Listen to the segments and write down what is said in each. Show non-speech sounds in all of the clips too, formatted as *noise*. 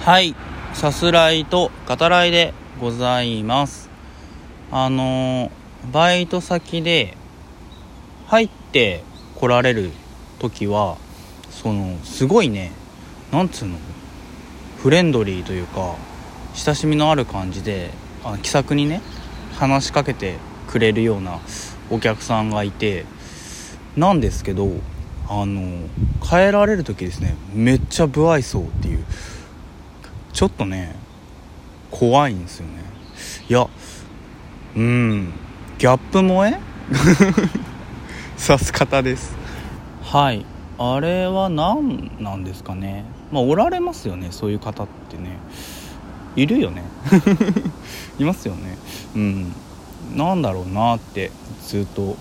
はい。さすらいと語らいでございます。あのバイト先で入って来られる時はそのすごいねなんつうのフレンドリーというか親しみのある感じであ気さくにね話しかけてくれるようなお客さんがいてなんですけどあの帰られる時ですねめっちゃ不愛想っていう。ちょっとね怖いんですよね。いやうん。ギャップ萌え？*laughs* さす方です。はい。あれは何なんですかね。まあおられますよねそういう方ってね。いるよね。*laughs* いますよね。うん。なんだろうなってずっと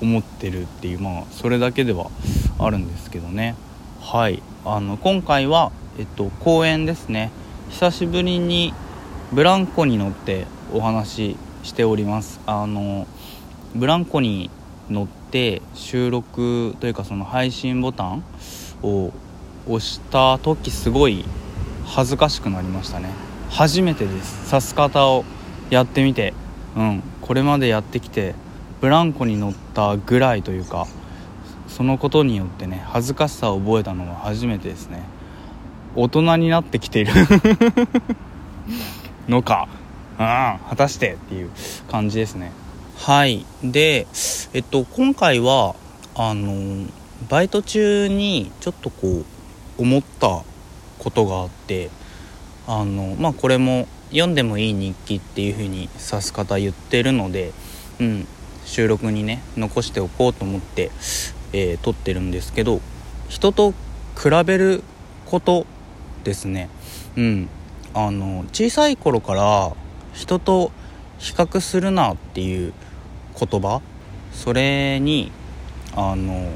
思ってるっていうまあそれだけではあるんですけどね。はい。あの今回はえっと公園ですね久しぶりにブランコに乗ってお話ししております。あのブランコに乗って収録というかその配信ボタンを押した時すごい恥ずかしくなりましたね。初めてです。さす方をやってみて。うん。これまでやってきてブランコに乗ったぐらいというかそのことによってね恥ずかしさを覚えたのは初めてですね。大人になってきている。*laughs* のか。うん果たしてっていう感じですね。はい。でえっと今回はあのバイト中にちょっとこう思ったことがあってあのまあこれも読んでもいい日記っていう風に指す方言ってるので、うん、収録にね残しておこうと思って、えー、撮ってるんですけど人と比べることですね。うん。あの小さい頃から人と比較するなっていう言葉それにあの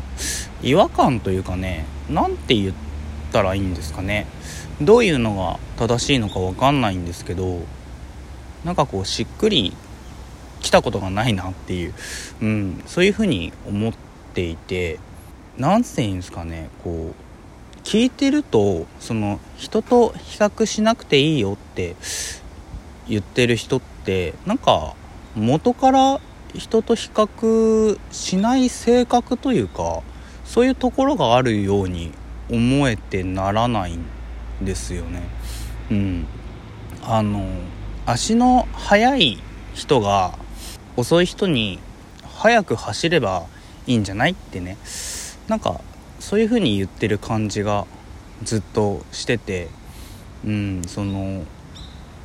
違和感というかね何て言ったらいいんですかね。どういうのが正しいのか分かんないんですけどなんかこうしっくり来たことがないなっていう、うん、そういうふうに思っていて何て言うんですかねこう聞いてるとその人と比較しなくていいよって言ってる人ってなんか元から人と比較しない性格というかそういうところがあるように思えてならないんですよね。うん、あの足の速い人が遅い人に速く走ればいいんじゃないってねなんかそういう風に言ってる感じがずっとしててうんその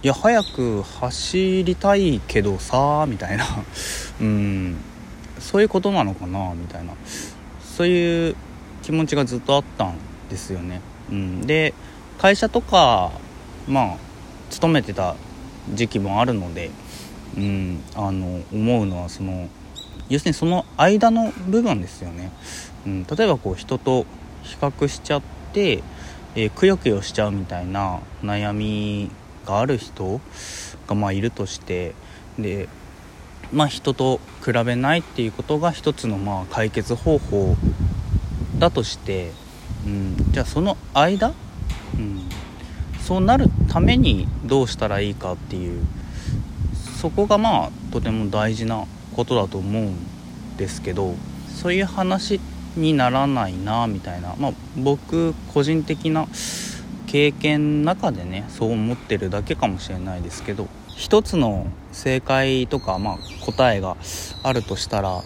いや早く走りたいけどさみたいな。*laughs* うん。そういうことなのかなみたいな。そういう気持ちがずっとあったんですよね。うん、で会社とかまあ勤めてた時期もあるので、うん、あの思うのはその要するにその間の部分ですよね。うん、例えばこう人と比較しちゃって、えー、くよくよしちゃうみたいな悩みがある人がまあいるとしてでまあ人と比べないっていうことが一つのまあ解決方法だとして、うん、じゃあその間、うん、そうなるためにどうしたらいいかっていうそこがまあとても大事なことだと思うんですけどそういう話にならないなみたいなまあ僕個人的な経験の中でねそう思ってるだけかもしれないですけど一つの正解とか、まあ、答えがあるとしたら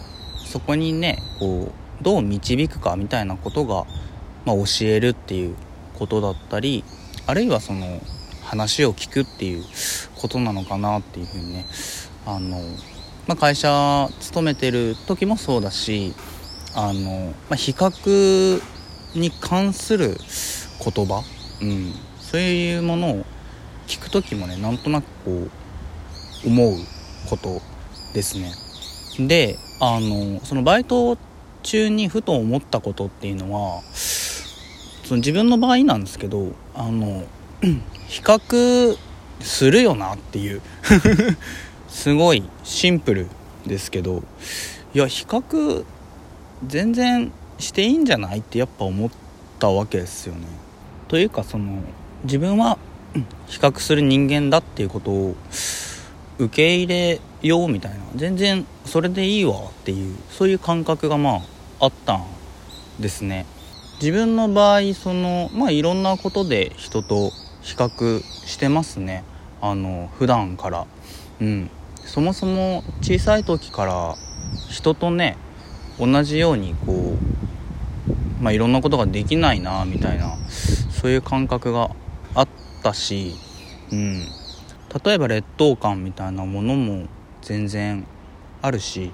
そこにねこうどう導くかみたいなことが、まあ、教えるっていうことだったりあるいはその話を聞くっていうことなのかなっていうふうにねあの、まあ、会社勤めてる時もそうだしあの、まあ、比較に関する言葉、うん、そういうものを聞く時もねなんとなくこう思うことですね。であのそのバイト中にふと思ったことっていうのはその自分の場合なんですけどあの *clears throat* 比較するよなっていう。*laughs* すごいシンプルですけどいや比較全然していいんじゃないってやっぱ思ったわけですよね。というかその自分は比較する人間だっていうことを受け入れようみたいな。全然それでいいわっていうそういう感覚がまああったんですね。自分の場合そのまあいろんなことで人と比較してますね。あの普段から。うん。そもそも小さい時から人とね同じようにこうまあいろんなことができないなみたいなそういう感覚があったしうん。例えば劣等感みたいなものも全然あるし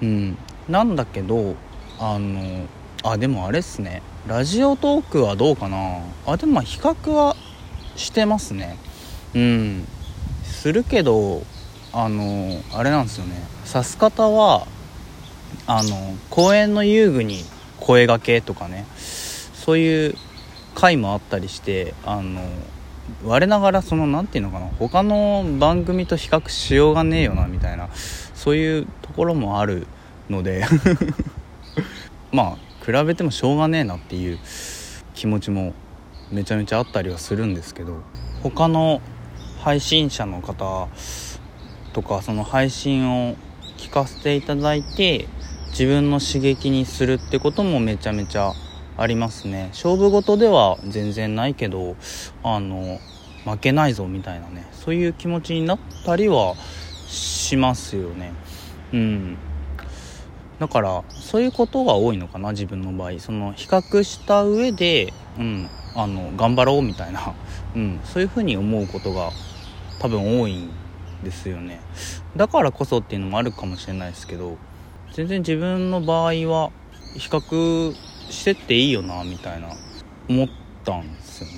うん。なんだけどあのあでもあれっすね。ラジオトークはどうかな。あでもまあ比較はしてますね。うん。するけどあのあれなんですよね。さす方はあの公園の遊具に声がけとかね。そういう回もあったりしてあの我ながらその何て言うのかな。他の番組と比較しようがねえよなみたいな。そういうところもあるので。*laughs* まあ比べてもしょうがねえなっていう気持ちもめちゃめちゃあったりはするんですけど。他の配信者の方とかその配信を聞かせていただいて自分の刺激にするってこともめちゃめちゃありますね。勝負事では全然ないけどあの負けないぞみたいなね。そういう気持ちになったりはしますよね。うん。だからそういうことが多いのかな自分の場合。その比較した上で、うん、あの頑張ろうみたいな、うん、そういうふうに思うことが多分多いんですよね。だからこそっていうのもあるかもしれないですけど全然自分の場合は比較してっていいよなみたいな思ったんですよね。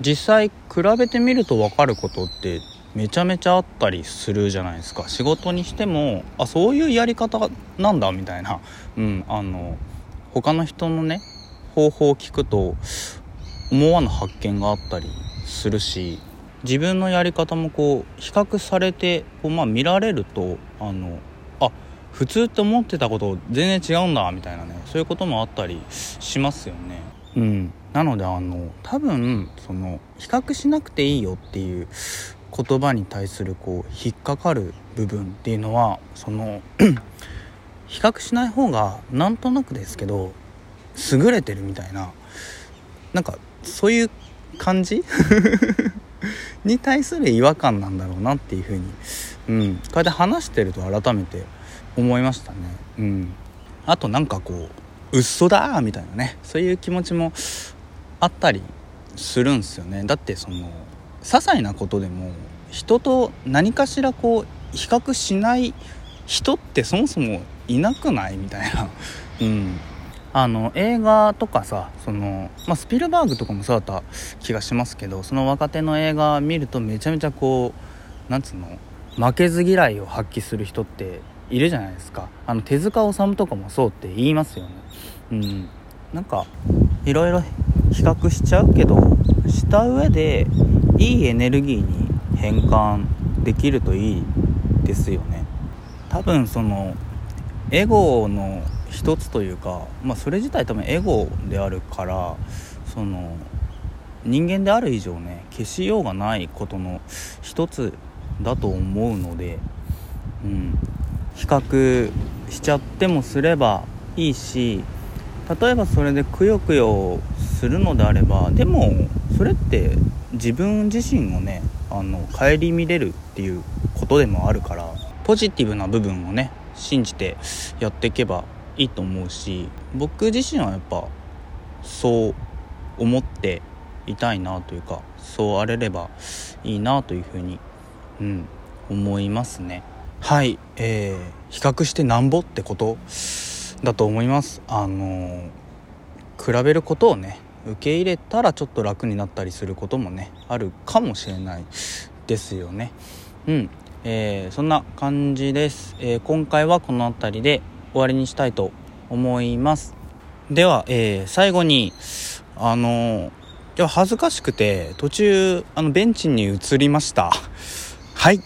実際比べてみると分かることってめちゃめちゃあったりするじゃないですか。仕事にしてもあそういうやり方なんだみたいな。*laughs* うんあの他の人のね方法を聞くと思わぬ発見があったりするし自分のやり方もこう比較されてこう、まあ、見られるとあのあ普通って思ってたこと全然違うんだみたいなねそういうこともあったりしますよね。うん、なのであの多分その比較しなくていいよっていう言葉に対するこう引っかかる部分っていうのはその *clears throat* 比較しない方がなんとなくですけど優れてるみたいななんかそういう感じ？*laughs* に対する違和感なんだろうなっていうふうに、うん、こうやって話してると改めて思いましたね。うん、あとなんかこううっそだみたいなね。そういう気持ちもあったりするんすよね。だってその些細なことでも人と何かしらこう比較しない人ってそもそもいなくない？みたいな、うん、あの映画とかさその、まあ、スピルバーグとかもそうだった気がしますけどその若手の映画見るとめちゃめちゃこうなんつうの負けず嫌いを発揮する人っているじゃないですか。あの手塚治虫とかもそうって言いますよね。うん。なんかいろいろ比較しちゃうけどした上でいいエネルギーに変換できるといいですよね。多分そのエゴの一つというか、まあ、それ自体多分エゴであるからその人間である以上ね消しようがないことの一つだと思うので、うん、比較しちゃってもすればいいし例えばそれでくよくよするのであればでもそれって自分自身をねあの顧みれるっていうことでもあるからポジティブな部分をね信じてやっていけばいいと思うし僕自身はやっぱそう思っていたいなというかそうあれればいいなというふうに、うん、思いますね。はいえー、比較してなんぼってことだと思います。あの比べることをね受け入れたらちょっと楽になったりすることもねあるかもしれないですよね。うんえー、そんな感じです、えー、今回はこの辺りで終わりにしたいと思います。では、えー、最後にあのいや恥ずかしくて途中あのベンチに移りました。はい。